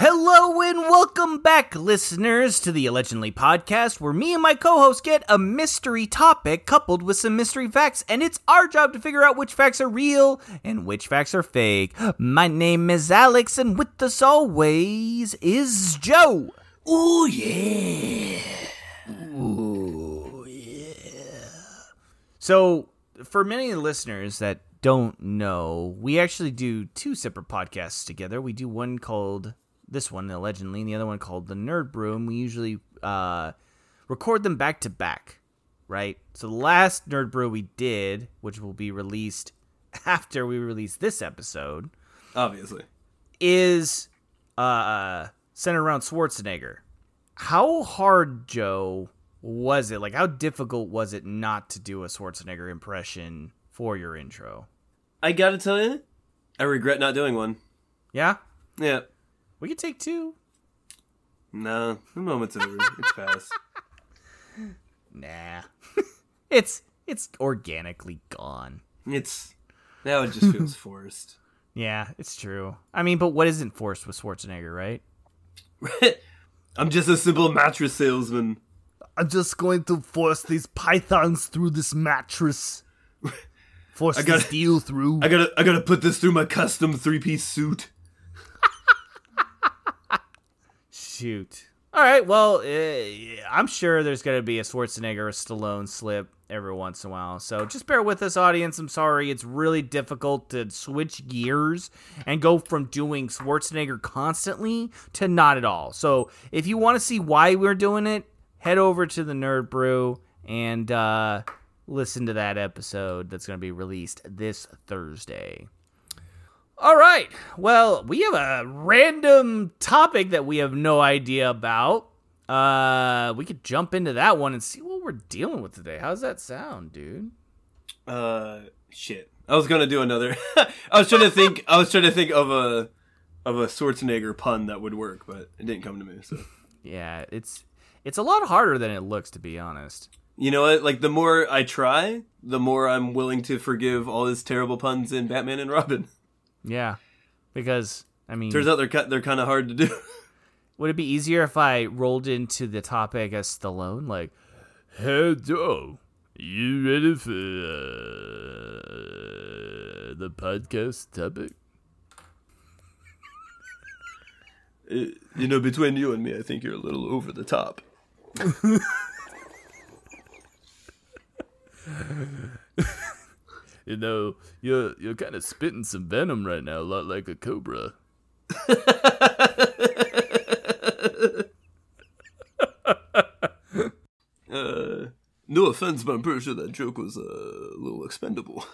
Hello and welcome back, listeners, to the Allegedly podcast, where me and my co host get a mystery topic coupled with some mystery facts, and it's our job to figure out which facts are real and which facts are fake. My name is Alex, and with us always is Joe. Ooh yeah Ooh, yeah. So, for many listeners that don't know, we actually do two separate podcasts together. We do one called this one, allegedly, and the other one called the Nerd Brew, and we usually uh, record them back to back, right? So, the last Nerd Brew we did, which will be released after we release this episode, Obviously. is uh, centered around Schwarzenegger. How hard, Joe, was it? Like, how difficult was it not to do a Schwarzenegger impression for your intro? I gotta tell you, I regret not doing one. Yeah, Yeah. We could take two. No, the moment's over. It's past. Nah, it's it's organically gone. It's now it just feels forced. Yeah, it's true. I mean, but what isn't forced with Schwarzenegger, right? I'm just a simple mattress salesman. I'm just going to force these pythons through this mattress. Force I gotta- this deal through. I gotta I gotta put this through my custom three piece suit. Shoot. All right. Well, uh, I'm sure there's going to be a Schwarzenegger or Stallone slip every once in a while. So just bear with us, audience. I'm sorry. It's really difficult to switch gears and go from doing Schwarzenegger constantly to not at all. So if you want to see why we're doing it, head over to the Nerd Brew and uh, listen to that episode that's going to be released this Thursday. All right. Well, we have a random topic that we have no idea about. Uh, we could jump into that one and see what we're dealing with today. How's that sound, dude? Uh shit. I was gonna do another I was trying to think I was trying to think of a of a Schwarzenegger pun that would work, but it didn't come to me, so Yeah, it's it's a lot harder than it looks, to be honest. You know what? Like the more I try, the more I'm willing to forgive all his terrible puns in Batman and Robin. Yeah, because I mean, Turns out they're they're kind of hard to do. would it be easier if I rolled into the topic as Stallone, like, Hey Joe, you ready for uh, the podcast topic? Uh, you know, between you and me, I think you're a little over the top. You know, you're you're kind of spitting some venom right now, a lot like a cobra. Uh, no offense, but I'm pretty sure that joke was uh, a little expendable.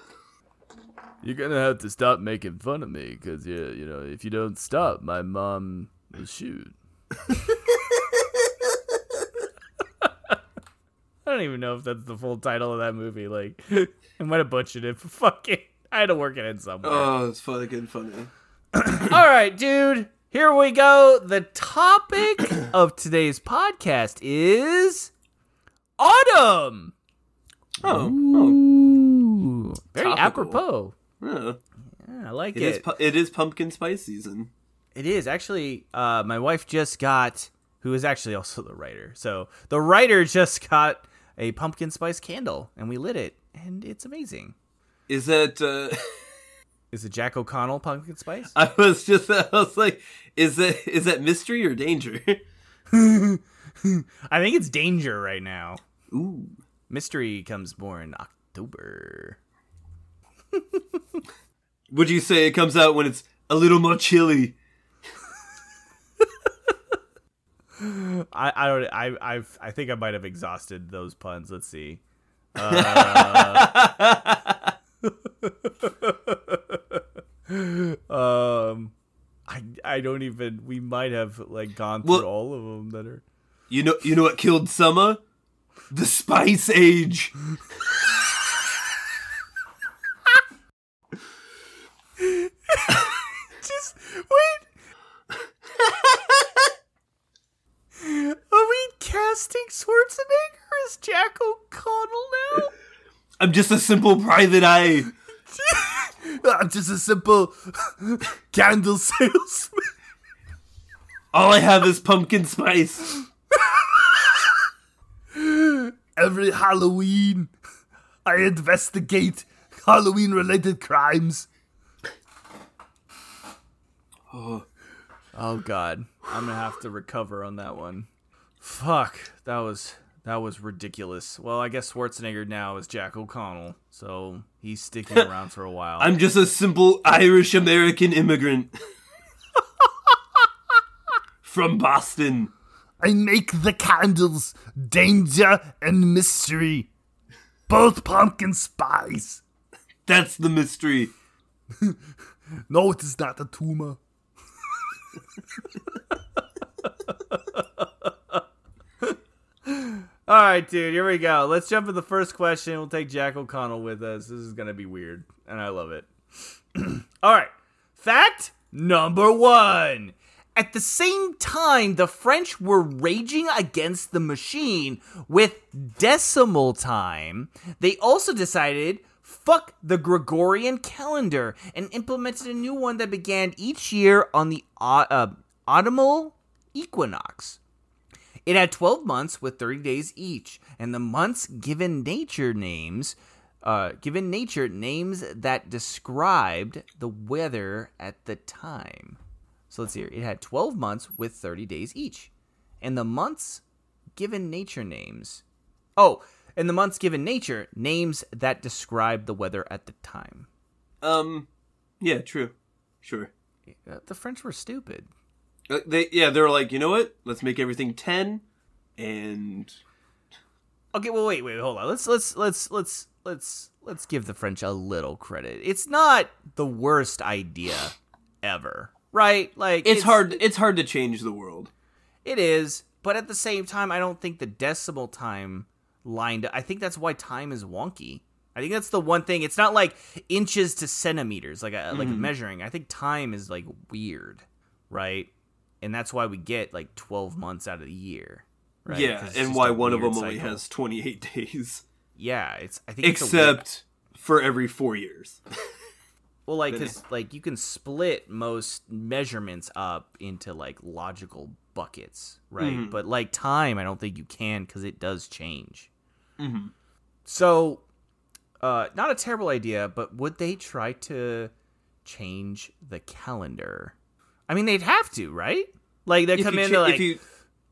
You're gonna have to stop making fun of me, cause yeah, you know, if you don't stop, my mom will shoot. don't even know if that's the full title of that movie. Like, I might have butchered it. But fuck it, I had to work it in somewhere. Oh, it's fucking funny. All right, dude. Here we go. The topic of today's podcast is autumn. Oh, Ooh, very Topical. apropos. oh, yeah. Yeah, I like It it. is. Pu- it is pumpkin spice season. It is actually. Uh, my wife just got, who is actually also the writer. So the writer just got a pumpkin spice candle, and we lit it, and it's amazing. Is that? Uh, Is it Jack O'Connell pumpkin spice? I was just. I was like, is that is that mystery or danger? I think it's danger right now. Ooh. Mystery comes more in October. Would you say it comes out when it's a little more chilly? I I don't I I've I think I might have exhausted those puns. Let's see. Uh, um, I I don't even. We might have like gone through Well- all of them that are. You know, you know what killed summer? The Spice Age. Just wait. Are we casting Schwarzenegger as Jack O'Connell now? I'm just a simple private eye. I'm just a simple candle salesman. All I have is pumpkin spice. Every Halloween, I investigate Halloween related crimes. Oh, oh God, I'm gonna have to recover on that one. Fuck, that was that was ridiculous. Well, I guess Schwarzenegger now is Jack O'Connell, so he's sticking around for a while. I'm just a simple Irish American immigrant. From Boston. I make the candles danger and mystery. Both pumpkin spies. That's the mystery. No, it is not a tumor. All right, dude, here we go. Let's jump to the first question. We'll take Jack O'Connell with us. This is going to be weird, and I love it. All right. Fact number one. At the same time, the French were raging against the machine with decimal time, they also decided fuck the Gregorian calendar and implemented a new one that began each year on the uh, autumnal equinox. It had 12 months with 30 days each, and the months given nature names, uh, given nature names that described the weather at the time. So let's see here. It had 12 months with 30 days each, and the months given nature names. Oh, and the months given nature names that describe the weather at the time. Um, yeah, true. Sure. Uh, The French were stupid. Uh, They yeah, they're like, you know what? Let's make everything ten, and Okay, well, wait, wait, hold on. Let's let's let's let's let's let's give the French a little credit. It's not the worst idea ever, right? Like it's, hard. It's hard to change the world. It is, but at the same time, I don't think the decimal time lined. I think that's why time is wonky. I think that's the one thing. It's not like inches to centimeters, like a, like measuring. I think time is like weird, right? And that's why we get like twelve months out of the year, right? yeah and why one of them weird only has twenty eight days, Yeah, it's. I think except for every four years. Well, like, cause like you can split most measurements up into like logical buckets, right? Mhm. But like time, I don't think you can because it does change. Mhm. So, uh, not a terrible idea, but would they try to change the calendar? I mean, they'd have to, right? Like they come in cha- like, if you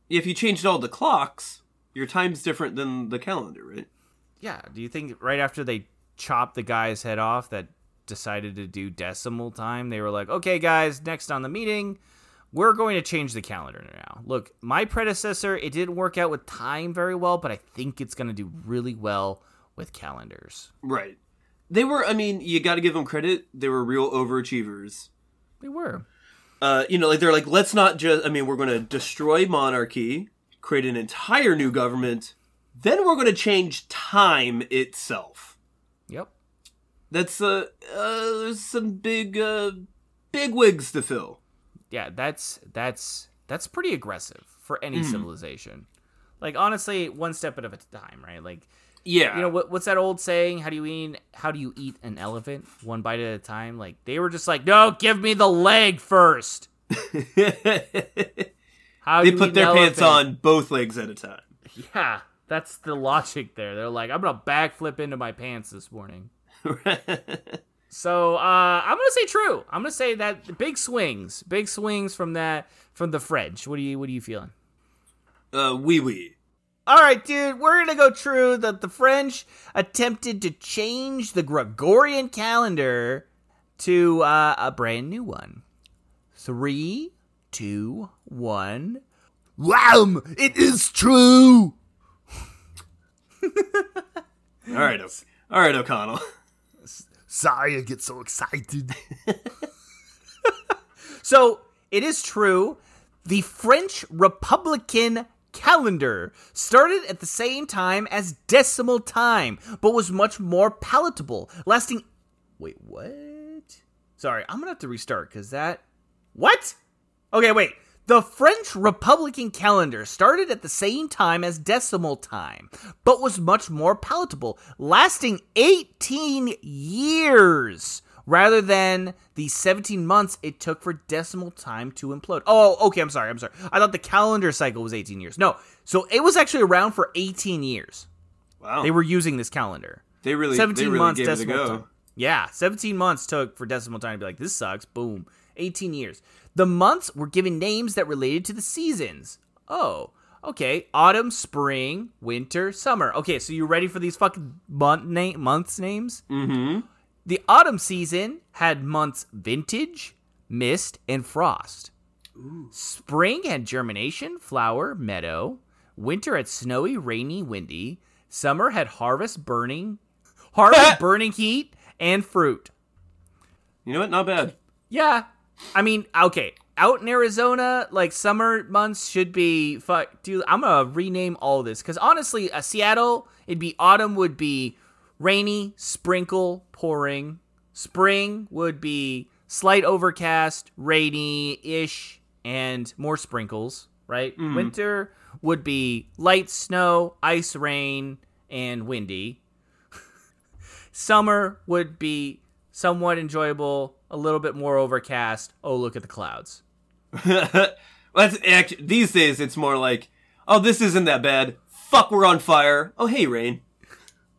if you changed all the clocks, your time's different than the calendar, right? yeah. Do you think right after they chopped the guy's head off that decided to do decimal time, they were like, okay, guys, next on the meeting, we're going to change the calendar now. Look, my predecessor, it didn't work out with time very well, but I think it's going to do really well with calendars. Right. They were. I mean, you got to give them credit. They were real overachievers. They were. Uh, you know, like they're like, let's not just. I mean, we're going to destroy monarchy, create an entire new government, then we're going to change time itself. Yep. That's uh, uh there's some big uh big wigs to fill. Yeah, that's that's that's pretty aggressive for any Mm-hmm. civilization. Like honestly, one step at a time, right? Like Yeah, you know what, what's that old saying? How do you eat? How do you eat an elephant? One bite at a time. Like they were just like, no, give me the leg first. How they put their pants on both legs at a time. Yeah, that's the logic there. They're like, I'm gonna backflip into my pants this morning. So uh, I'm gonna say true. I'm gonna say that big swings, big swings from that from the French. What are you What are you feeling? uh, wee wee. All right, dude, we're gonna go true that the French attempted to change the Gregorian calendar to uh, a brand new one. Three, two, one. Wham! It is true! All right, o- all right, O'Connell. Sorry, I get so excited. So it is true. The French Republican calendar started at the same time as decimal time, but was much more palatable, lasting. Wait, what? Sorry, I'm gonna have to restart because that. What? Okay, wait. The French Republican calendar started at the same time as decimal time, but was much more palatable, lasting 18 years rather than the 17 months it took for decimal time to implode. Oh, okay, I'm sorry, I'm sorry. I thought the calendar cycle was 18 years. No, so it was actually around for 18 years. Wow. They were using this calendar. They really, 17 they really months gave it a decimal go. time. Yeah, 17 months took for decimal time to be like, this sucks. Boom. 18 years. The months were given names that related to the seasons. Oh, okay. Autumn, spring, winter, summer. Okay, so you ready for these fucking month na- months names? Mm-hmm. The autumn season had months vintage, mist, and frost. Spring had germination, flower, meadow. Winter had snowy, rainy, windy. Summer had harvest, burning, harvest, burning heat, and fruit. You know what? Not bad. Yeah, I mean, okay. Out in Arizona, like summer months should be fuck. Dude, I'm gonna rename all this because honestly, uh, Seattle, it'd be autumn would be rainy, sprinkle, pouring. Spring would be slight overcast, rainy ish, and more sprinkles. Right. Mm-hmm. Winter would be light snow, ice, rain, and windy. Summer would be somewhat enjoyable, a little bit more overcast. Oh, look at the clouds. That's actually these days. It's more like, oh, this isn't that bad. Fuck, we're on fire. Oh, hey, rain.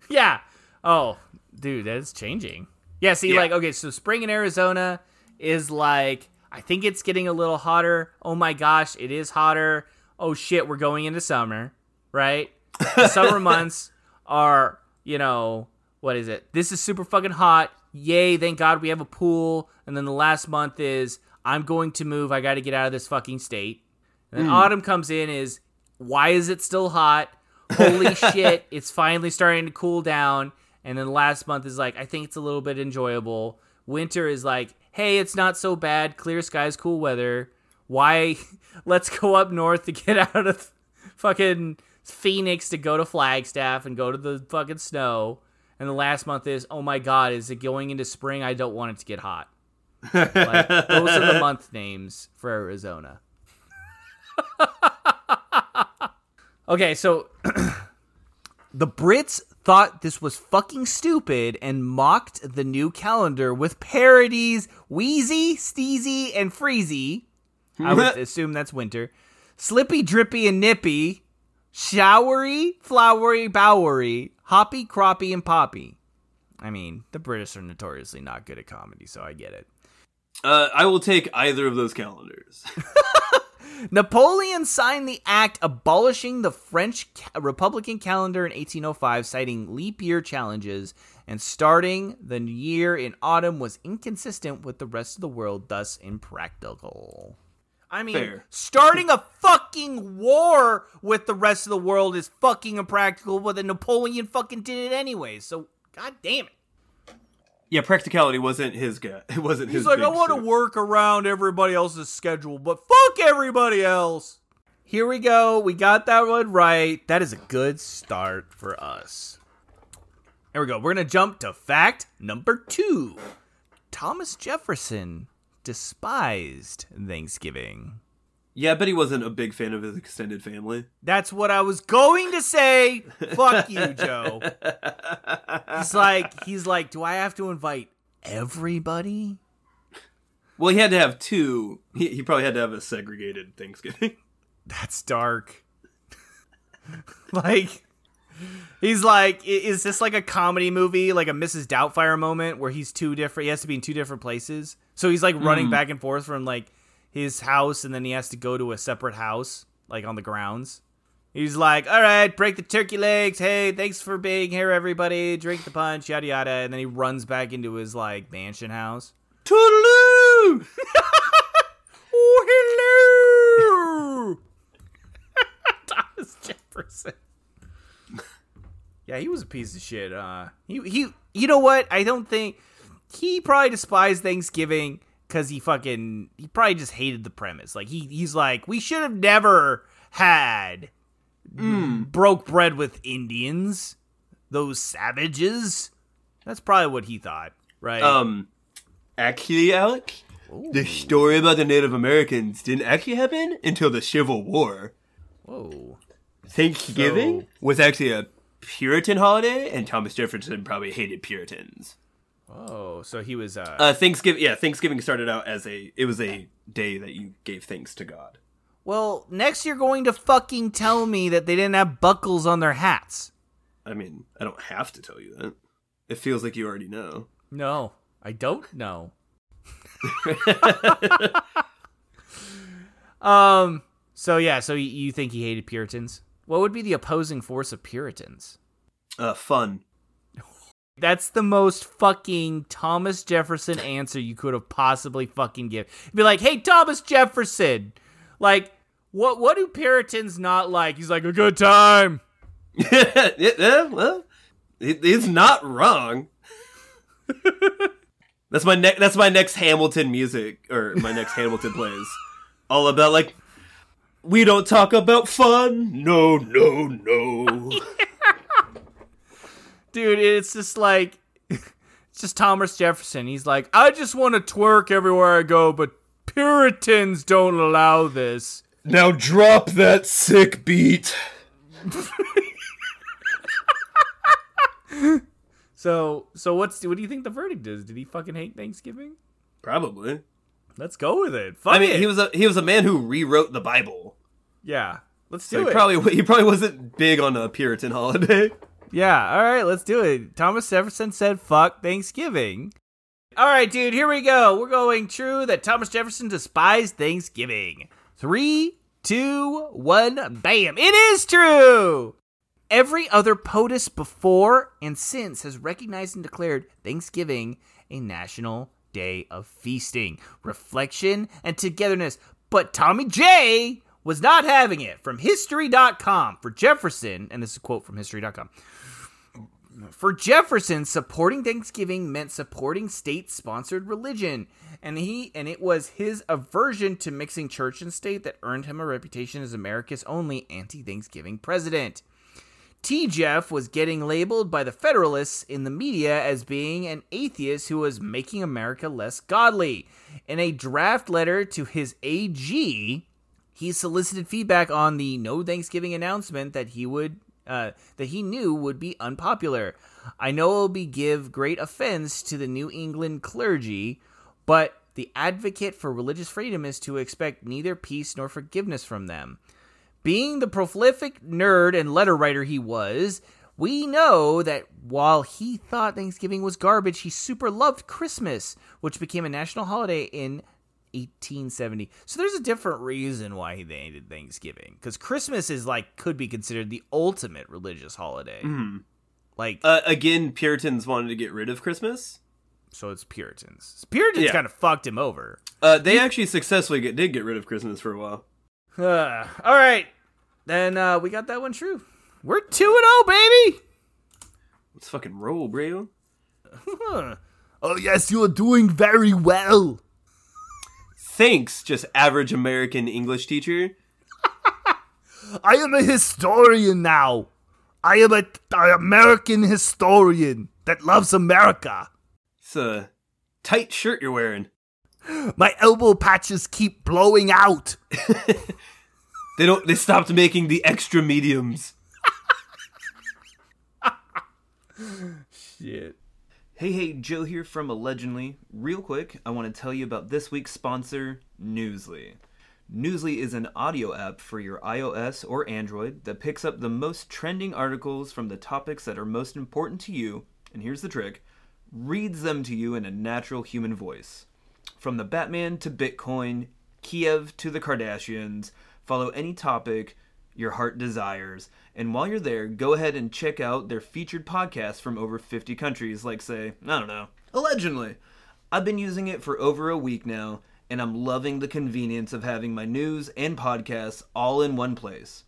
Yeah. Oh, dude, that's changing. Yeah, see, Yeah. like, okay, so spring in Arizona is like, I think it's getting a little hotter. Oh my gosh, it is hotter. Oh shit, we're going into summer, right? The summer months are, you know, what is it? This is super fucking hot. Yay, thank God we have a pool. And then the last month is, I'm going to move. I got to get out of this fucking state. And then hmm. autumn comes in is, why is it still hot? Holy shit, it's finally starting to cool down. And then last month is like, I think it's a little bit enjoyable. Winter is like, hey, it's not so bad. Clear skies, cool weather. Why? Let's go up north to get out of fucking Phoenix to go to Flagstaff and go to the fucking snow. And the last month is, oh my god, is it going into spring? I don't want it to get hot. Like, those are the month names for Arizona. okay, so the Brits thought this was fucking stupid and mocked the new calendar with parodies Wheezy, Steezy, and Freezy. I would assume that's winter. Slippy, Drippy, and Nippy. Showery, Flowery, Bowery. Hoppy, Croppy, and Poppy. I mean, the British are notoriously not good at comedy, so I get it. Uh, I will take either of those calendars. Napoleon signed the act abolishing the French ca- Republican calendar in 1805, citing leap year challenges, and starting the year in autumn was inconsistent with the rest of the world, thus impractical. I mean, Fair. starting a fucking war with the rest of the world is fucking impractical, but then Napoleon fucking did it anyway, so god damn it. Yeah, practicality wasn't his guy. It wasn't his. He's like, big I want to work around everybody else's schedule, but fuck everybody else. Here we go. We got that one right. That is a good start for us. Here we go. We're going to jump to fact number two Thomas Jefferson despised Thanksgiving. Yeah, I bet he wasn't a big fan of his extended family. That's what I was going to say. Fuck you, Joe. He's like, he's like, do I have to invite everybody? Well, he had to have two. He, he probably had to have a segregated Thanksgiving. That's dark. like he's like is this like a comedy movie like a Mrs. Doubtfire moment where he's two different he has to be in two different places. So he's like running hmm. back and forth from like his house and then he has to go to a separate house like on the grounds. He's like, "All right, break the turkey legs. Hey, thanks for being here everybody. Drink the punch, yada yada." And then he runs back into his like mansion house. Toodaloo! Oh, hello! Thomas Jefferson. Yeah, he was a piece of shit. Uh, he he. You know what? I don't think he probably despised Thanksgiving because he fucking he probably just hated the premise. Like he he's like we should have never had broke bread with Indians, those savages. That's probably what he thought, right? Um, actually, Alex, the story about the Native Americans didn't actually happen until the Civil War. Whoa. Thanksgiving So- was actually a Puritan holiday, and Thomas Jefferson probably hated Puritans. Oh, so he was uh, Uh, Thanksgiving, yeah, Thanksgiving started out as a it was a day that you gave thanks to God. Well, next you're going to fucking tell me that they didn't have buckles on their hats. I mean, I don't have to tell you that. It feels like you already know. No, I don't know. um. So yeah. So you think he hated Puritans? What would be the opposing force of Puritans? Uh, fun. That's the most fucking Thomas Jefferson answer you could have possibly fucking give. Be like, hey, Thomas Jefferson, like, what what do Puritans not like? He's like, a good time. yeah, yeah, well, it, it's not wrong. that's my next. That's my next Hamilton music, or my next Hamilton plays. All about like, we don't talk about fun. No, no, no. Dude, it's just like it's just Thomas Jefferson. He's like, I just want to twerk everywhere I go, but Puritans don't allow this. now drop that sick beat. So, so what's what do you think the verdict is? Did he fucking hate Thanksgiving? Probably. Let's go with it. Fuck I mean, it. he was a he was a man who rewrote the Bible. yeah. Let's So do he it. probably he probably wasn't big on a Puritan holiday. Yeah, all right, let's do it. Thomas Jefferson said fuck Thanksgiving. All right, dude, here we go. We're going true that Thomas Jefferson despised Thanksgiving. Three, two, one, bam. It is true! Every other POTUS before and since has recognized and declared Thanksgiving a national day of feasting, reflection, and togetherness. But Tommy J was not having it. From History.com for Jefferson, and this is a quote from History.com. For Jefferson, supporting Thanksgiving meant supporting state-sponsored religion, and he and it was his aversion to mixing church and state that earned him a reputation as America's only anti-Thanksgiving president. T. Jeff was getting labeled by the Federalists in the media as being an atheist who was making America less godly. In a draft letter to his AG, he solicited feedback on the no Thanksgiving announcement that he would uh, that he knew would be unpopular. I know it will be give great offense to the New England clergy, but the advocate for religious freedom is to expect neither peace nor forgiveness from them. Being the prolific nerd and letter writer he was, we know that while he thought Thanksgiving was garbage, he super loved Christmas, which became a national holiday in 1870. So there's a different reason why he hated Thanksgiving, because Christmas is like could be considered the ultimate religious holiday. Like, Uh, again, Puritans wanted to get rid of Christmas. so it's Puritans. Puritans Yeah. kind of fucked him over. Uh, they actually successfully get, did get rid of Christmas for a while. Uh, all right, then uh, we got that one true. We're two and zero, baby. Let's fucking roll, bro. Oh, yes, you are doing very well. Thanks, just average American English teacher. I am a historian now. I am a, a American historian that loves America. It's a tight shirt you're wearing. My elbow patches keep blowing out. They don't. They stopped making the extra mediums. Shit. Hey, hey, Joe here from Allegedly. Real quick, I want to tell you about this week's sponsor, Newsly. Newsly is an audio app for your iOS or Android that picks up the most trending articles from the topics that are most important to you, and here's the trick reads them to you in a natural human voice. From the Batman to Bitcoin, Kiev to the Kardashians, follow any topic your heart desires. And while you're there, go ahead and check out their featured podcasts from over 50 countries, like, say, I don't know, allegedly. I've been using it for over a week now, and I'm loving the convenience of having my news and podcasts all in one place.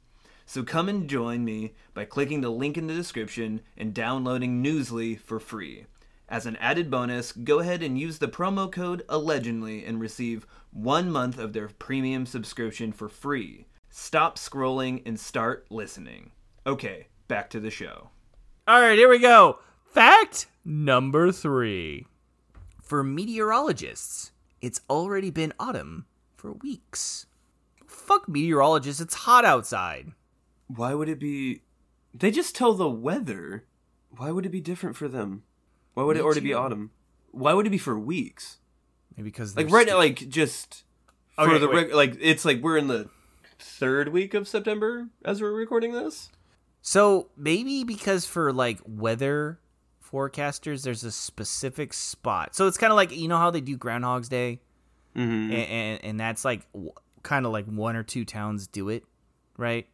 So come and join me by clicking the link in the description and downloading Newsly for free. As an added bonus, go ahead and use the promo code allegedly and receive one month of their premium subscription for free. Stop scrolling and start listening. Okay, back to the show. All right, here we go. Fact number three. For meteorologists, it's already been autumn for weeks. Fuck meteorologists, it's hot outside. Why would it be? They just tell the weather. Why would it be different for them? Why would Me it already be autumn? Why would it be for weeks? Maybe because Like right now, like just for Okay, the reg- like it's like we're in the third week of September as we're recording this. So maybe because for like weather forecasters, there's a specific spot. So it's kind of like you know how they do Groundhog's Day, Mm-hmm. and and, and that's like w- kind of like one or two towns do it, right?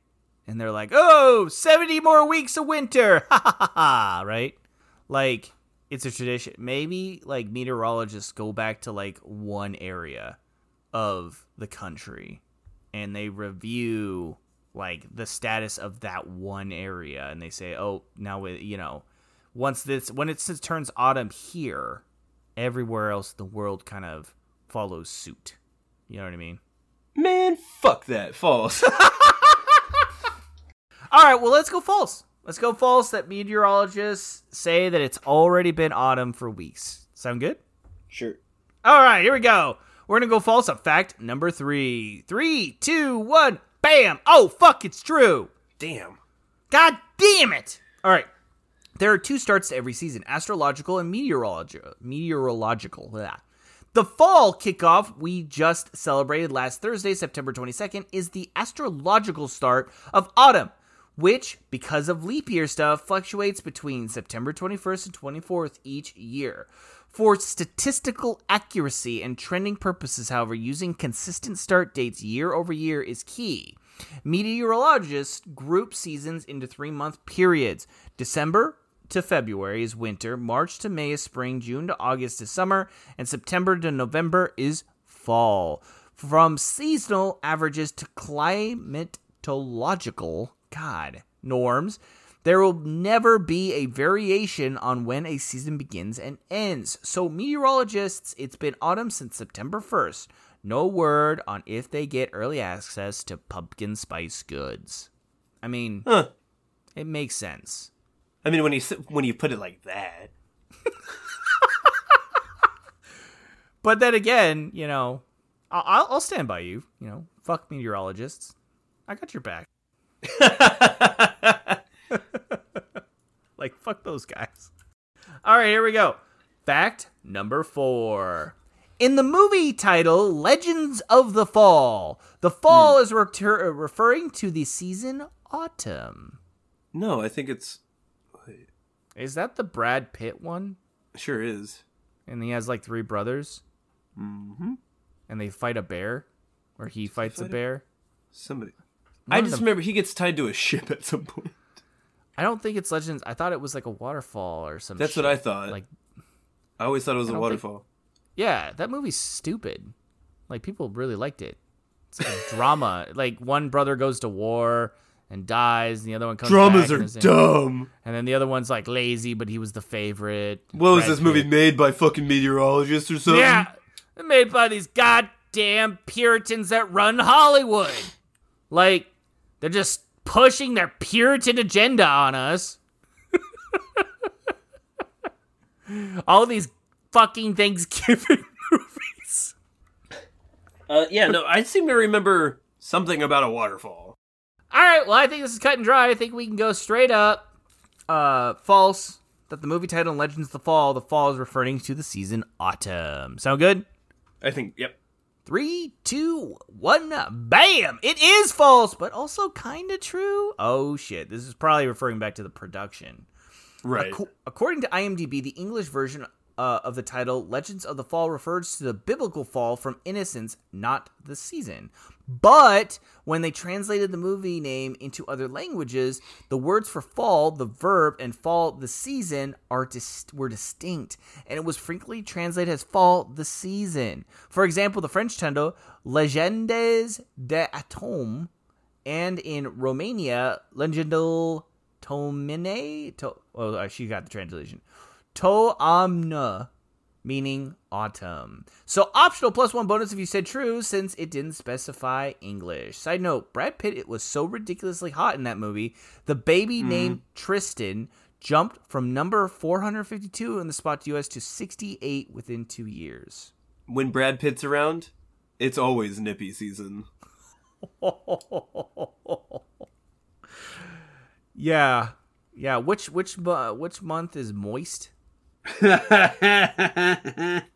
And they're like, oh, 70 more weeks of winter, ha ha ha ha, right? Like it's a tradition. Maybe like meteorologists go back to like one area of the country and they review like the status of that one area and they say oh now you know once this when it turns autumn here everywhere else the world kind of follows suit you know what i mean Man, fuck that. False. all right well let's go false let's go false that meteorologists say that it's already been autumn for weeks sound good sure. All right, here we go. We're gonna go false on fact number three. Three, two, one, bam! Oh fuck, it's true. Damn. God damn it! All right. There are two starts to every season: astrological and meteorological. Meteorological. Blah. The fall kickoff we just celebrated last Thursday, September 22nd, is the astrological start of autumn, which, because of leap year stuff, fluctuates between September 21st and 24th each year. For statistical accuracy and trending purposes, however, using consistent start dates year over year is key. Meteorologists group seasons into three month periods December to February is winter, March to May is spring, June to August is summer, and September to November is fall. From seasonal averages to climatological, God, norms, there will never be a variation on when a season begins and ends. So, meteorologists, it's been autumn since September 1st. No word on if they get early access to pumpkin spice goods. I mean, Huh. it makes sense. I mean, when you when you put it like that, But then again, you know, I'll, I'll- I'll stand by you. You know, fuck meteorologists. I got your back. like, fuck those guys. All right, here we go. Fact number four. In the movie title Legends of the Fall, the fall is retur- referring to the season autumn. no, I think it's Is that the Brad Pitt one? sure is. And he has like three brothers? Mm-hmm. And they fight a bear? Or he fights a fight a- bear? Somebody. I just them- remember he gets tied to a ship at some point. I don't think it's Legends. I thought it was like a waterfall or something. That's what I thought. Like, I always thought it was a don't think- waterfall. yeah, that movie's stupid. Like people really liked it. It's like a drama. Like one brother goes to war and dies, and the other one comes. Dramas are and dumb. And then the other one's like lazy, but he was the favorite. What was this movie made by fucking meteorologists or something? Yeah, made by these goddamn Puritans that run Hollywood. Like they're just pushing their Puritan agenda on us. All these fucking Thanksgiving movies. Uh, yeah, no, I seem to remember something about a waterfall. All right, well, I think this is cut and dry. I think we can go straight up. Uh, false. That the movie title in Legends of the Fall, the fall is referring to the season autumn. Sound good? I think, yep. Three, two, one, bam! It is false, but also kind of true. Oh shit, this is probably referring back to the production. Right. Ac- according to IMDb, the English version uh, of the title, Legends of the Fall, refers to the biblical fall from innocence, not the season. But when they translated the movie name into other languages, the words for fall, the verb, and fall, the season, are dis- were distinct, and it was frequently translated as fall, the season. For example, the French title, Legendes de Atom, and in Romania, Legendal Tomine. To, oh, she got the translation. Toamna, meaning autumn. So optional plus one bonus if you said true, since it didn't specify English. Side note: Brad Pitt it was so ridiculously hot in that movie. The baby mm-hmm. named Tristan jumped from number 452 in the spot to US to 68 within two years. When Brad Pitt's around, it's always nippy season. yeah, yeah. Which which mo- which month is moist?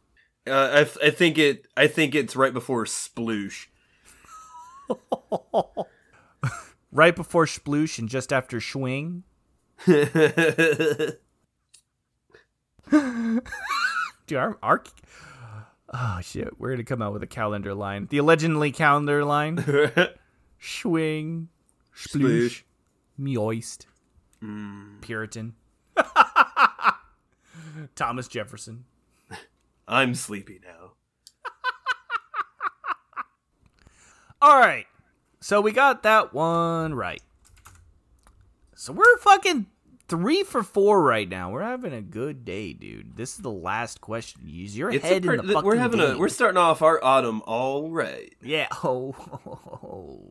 Uh, I, th- I think it. I think it's right before sploosh. Right before sploosh and just after schwing. Dude, our, our oh shit, we're gonna come out with a calendar line. The allegedly calendar line. Schwing, sploosh, moist, Puritan. Thomas Jefferson. I'm sleepy now. All right, so we got that one right. So we're fucking three for four right now. We're having a good day, dude. This is the last question. Use your It's head per- in the th- fucking we're having a. We're starting off our autumn all right. Yeah. Oh.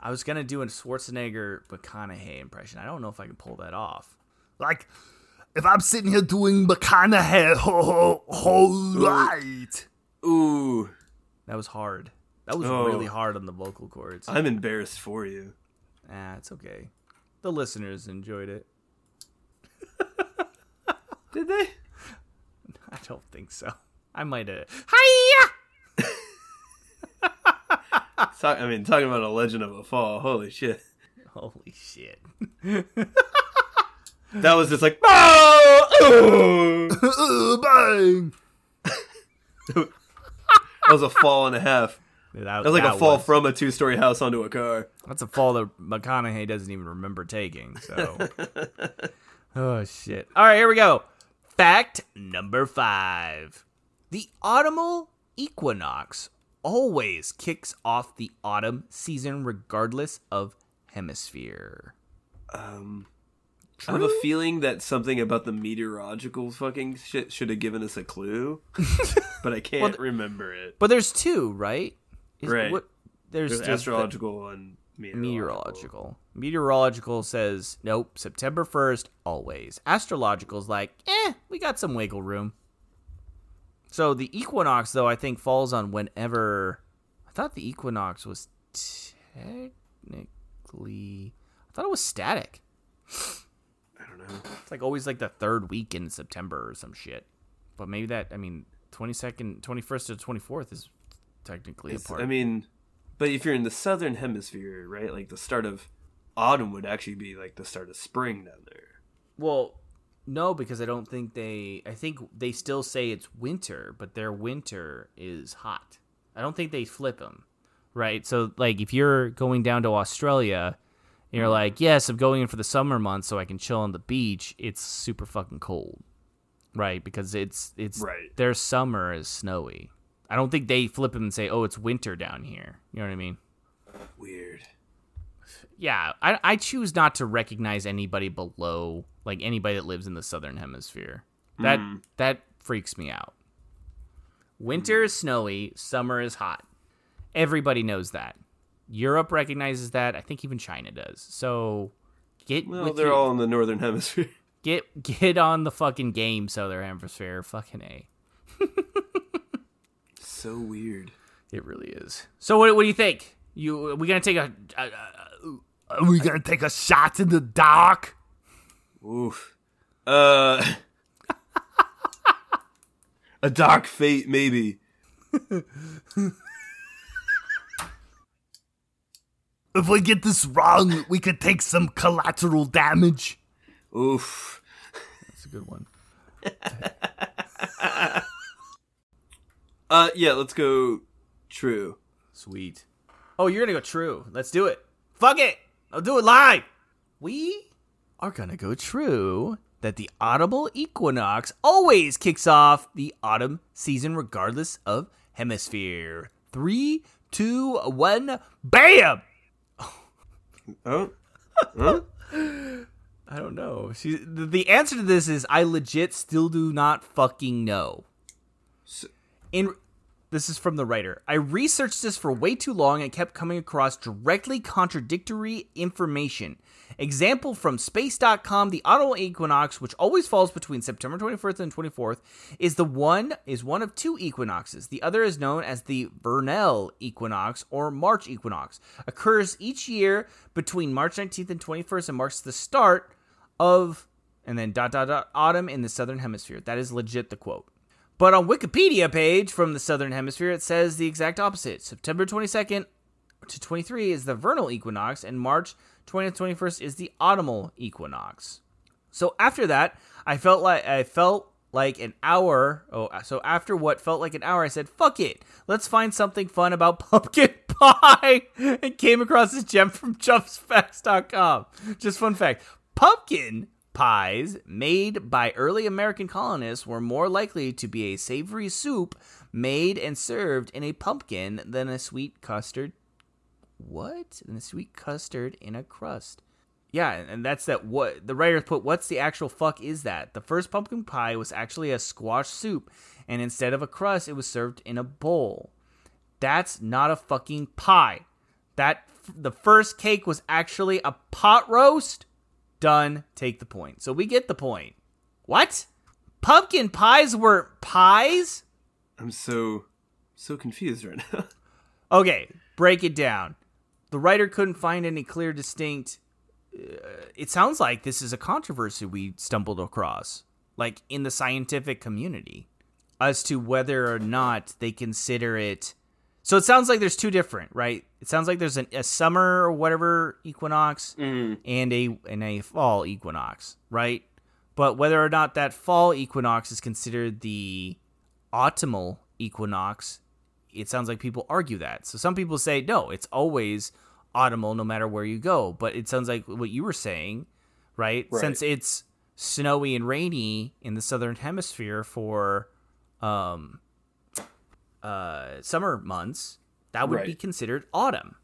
I was gonna do a Schwarzenegger McConaughey impression. I don't know if I can pull that off. Like, if I'm sitting here doing McConaughey, ho, ho, ho, right. Ooh, That was hard. That was Oh. really hard on the vocal cords. I'm embarrassed for you. Ah, it's okay. The listeners enjoyed it. Did they? I don't think so. I might have. Hiya! Talk, I mean, talking about a legend of a fall. Holy shit! Holy shit! That was just like, oh, bang. that was a fall and a half. That, That was like a fall was- from a two-story house onto a car. That's a fall that McConaughey doesn't even remember taking. So. oh shit! All right, here we go. Fact number five: the autumnal equinox always kicks off the autumn season, regardless of hemisphere. Um, I have a feeling that something about the meteorological fucking shit should have given us a clue, but I can't remember it. But there's two, right? Is- Right. What, there's, There's there's the- astrological and meteorological. meteorological. Meteorological says nope, September first always. Astrological's like, eh, we got some wiggle room. So the equinox, though, I think falls on whenever. I thought the equinox was technically. I thought it was static. I don't know. It's like always like the third week in September or some shit. But maybe that. I mean, twenty second, twenty first to twenty fourth is technically It's- a part. I mean, but if you're in the southern hemisphere, right, like the start of autumn would actually be like the start of spring down there. Well, no, because I don't think they. I think they still say it's winter, but their winter is hot. I don't think they flip them, right? So, like, if you're going down to Australia, and you're mm-hmm. like, "Yes, I'm going in for the summer months so I can chill on the beach." It's super fucking cold, right? Because it's it's Right. their summer is snowy. I don't think they flip them and say, "Oh, it's winter down here." You know what I mean? Weird. yeah, I, I choose not to recognize anybody below, like anybody that lives in the southern hemisphere. That mm. that freaks me out. Winter mm. is snowy, summer is hot. Everybody knows that. Europe recognizes that. I think even China does. So get Well, they're your- all in the northern hemisphere. get get on the fucking game, southern hemisphere. Fucking a. so weird. It really is. So what, what do you think? You we gonna take a, a, we gonna take a shot in the dark? Oof. Uh, a dark fate, maybe. If we get this wrong, we could take some collateral damage. Oof. That's a good one. Uh, yeah, let's go. True. Sweet. Oh, you're gonna go true. Let's do it. Fuck it. I'll do it live. We are gonna go true that the autumnal equinox always kicks off the autumn season regardless of hemisphere. Three, two, one, bam! Oh. Huh? I don't know. She, the, the answer to this is I legit still do not fucking know. So, In this is from the writer. I researched this for way too long and kept coming across directly contradictory information. Example from space.com, the autumnal equinox, which always falls between September 21st and 24th, is the one is one of two equinoxes. The other is known as the vernal equinox or March equinox. Occurs each year between March 19th and 21st and marks the start of and then dot dot dot autumn in the southern hemisphere. That is legit the quote. But on Wikipedia page from the southern hemisphere, it says the exact opposite. September 22nd to 23 is the vernal equinox, and March 20th 21st is the autumnal equinox. So after that, I felt like I felt like an hour. Oh, so after what felt like an hour, I said, "Fuck it, let's find something fun about pumpkin pie," and came across this gem from JumpsFacts.com. Just fun fact: pumpkin pies made by early American colonists were more likely to be a savory soup made and served in a pumpkin than a sweet custard. What? Than a sweet custard in a crust. Yeah, and that's that. What the writer put. What's the actual fuck is that? The first pumpkin pie was actually a squash soup, and instead of a crust, it was served in a bowl. That's not a fucking pie. That the first cake was actually a pot roast. Done. Take the point. So we get the point. What? Pumpkin pies were pies? I'm so so confused right now. Okay, break it down. The writer couldn't find any clear, distinct. Uh, it sounds like this is a controversy we stumbled across, like in the scientific community, as to whether or not they consider it. So it sounds like there's two different, right? It sounds like there's an, a summer or whatever equinox and a and a fall equinox, right? But whether or not that fall equinox is considered the autumnal equinox, it sounds like people argue that. So some people say no, it's always autumnal no matter where you go. But it sounds like what you were saying, right? Right. Since it's snowy and rainy in the southern hemisphere for um uh summer months, that would be considered autumn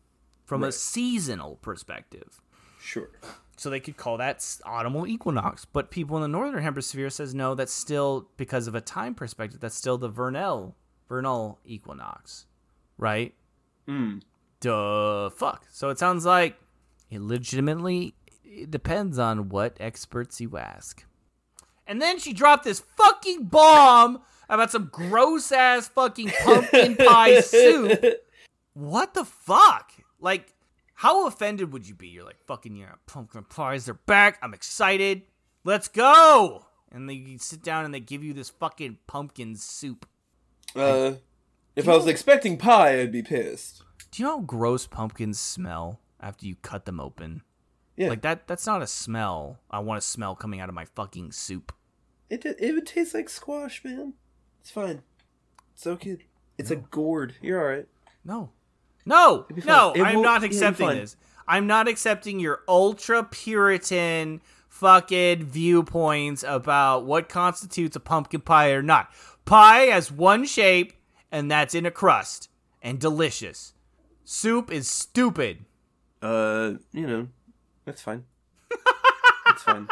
from a seasonal perspective. Sure. So they could call that autumnal equinox. But people in the northern hemisphere says no, that's still because of a time perspective. That's still the vernal vernal equinox, right? Mm. Duh, fuck. So it sounds like it legitimately it depends on what experts you ask. And then she dropped this fucking bomb about some gross ass fucking pumpkin pie soup. What the fuck? Like, how offended would you be? You're like, fucking, yeah, pumpkin pies, they're back. I'm excited. Let's go. And they you sit down and they give you this fucking pumpkin soup. Uh, if I was expecting pie, I'd be pissed. Do you know how gross pumpkins smell after you cut them open? Yeah. Like that that's not a smell I want to smell coming out of my fucking soup. It it would taste like squash, man. It's fine. It's okay. It's a gourd. You're all right. No. No. No, I'm will- not yeah, you'll be accepting this. I'm not accepting your ultra puritan fucking viewpoints about what constitutes a pumpkin pie or not. Pie has one shape and that's in a crust and delicious. Soup is stupid. Uh, you know, that's fine. it's fine.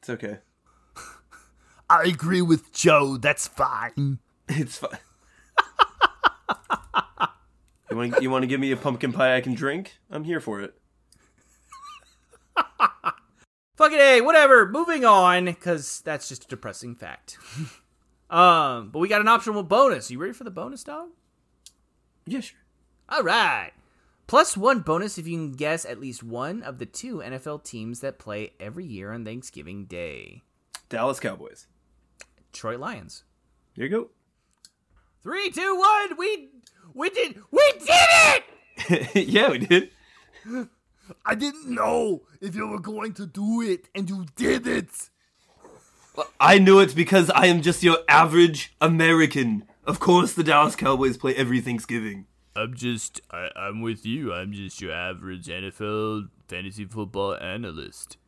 It's okay. I agree with Joe. That's fine. It's fine. you want you want to give me a pumpkin pie I can drink? I'm here for it. Fucking A, whatever. Moving on, because that's just a depressing fact. um, but we got an optional bonus. You ready for the bonus, dog? Yeah, sure. All right. Plus one bonus if you can guess at least one of the two NFL teams that play every year on Thanksgiving Day. Dallas Cowboys. Detroit Lions. Here you go. Three, two, one. We we did we did it. yeah, we did. I didn't know if you were going to do it, and you did it. I knew it because I am just your average American. Of course, the Dallas Cowboys play every Thanksgiving. I'm just, I, am with you. I'm just your average NFL fantasy football analyst.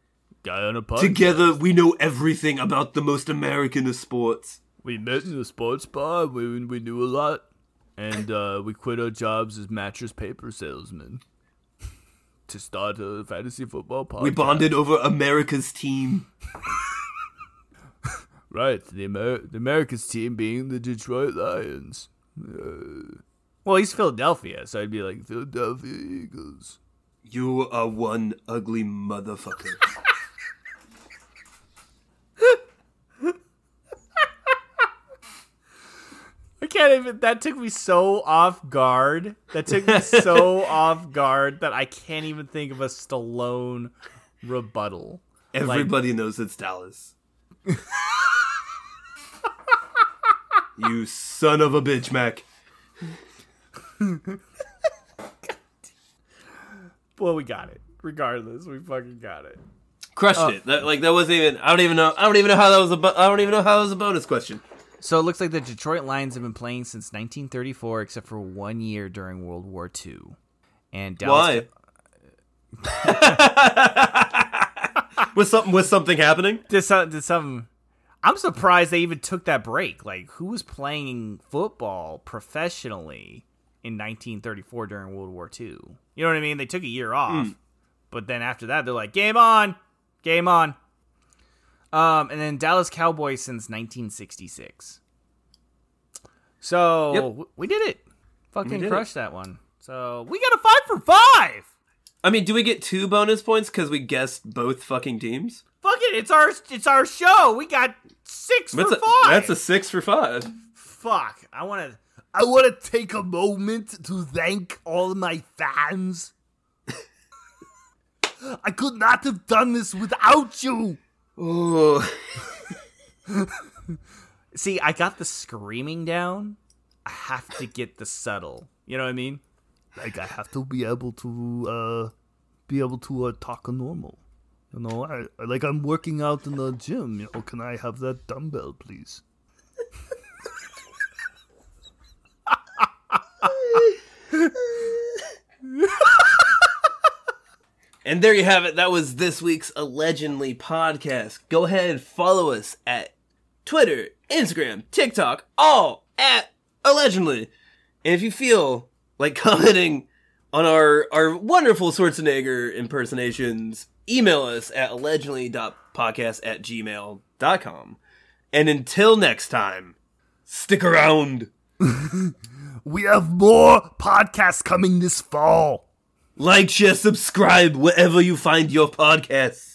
Guy on a podcast. Together, we know everything about the most American of sports. We met in a sports bar. We we knew a lot, and uh, we quit our jobs as mattress paper salesmen. to start a fantasy football podcast. We bonded over America's team. Right, the Amer- the America's team being the Detroit Lions. Well, he's Philadelphia, so I'd be like, Philadelphia Eagles. You are one ugly motherfucker. can't even. That took me so off guard. That took me so off guard that I can't even think of a Stallone rebuttal. Everybody knows it's Dallas. you son of a bitch, Mac. Well, we got it. Regardless, we fucking got it. Crushed uh, it. That, like that wasn't even. I don't even know. I don't even know how that was a. I don't even know how that was a bonus question. So it looks like the Detroit Lions have been playing since 1934, except for one year during World War II. And Dallas, Why? was something was something happening? did some, did some. I'm surprised they even took that break. Like, who was playing football professionally in 1934 during World War II? You know what I mean? They took a year off, hmm. but then after that, they're like, "Game on, game on." Um, and then Dallas Cowboys since 1966. So Yep. we did it. Fucking did it. crushed that one. So we got a five for five. I mean, do we get two bonus points because we guessed both fucking teams? Fuck it, it's our it's our show. We got six That's for a, five. that's a six for five. fuck. I want to. I want to take a moment to thank all my fans. I could not have done this without you. Oh, See, I got the screaming down. I have to get the subtle. You know what I mean? Like I have to be able to uh be able to uh, talk normal. You know, I, I like I'm working out in the gym. You know, can I have that dumbbell, please? And there you have it. That was this week's Allegedly podcast. Go ahead, and follow us at Twitter, Instagram, TikTok, all at Allegedly. And if you feel like commenting on our, our wonderful Schwarzenegger impersonations, email us at allegedly.podcast at gmail.com. And until next time, stick around. We have more podcasts coming this fall. Like, share, subscribe wherever you find your podcasts.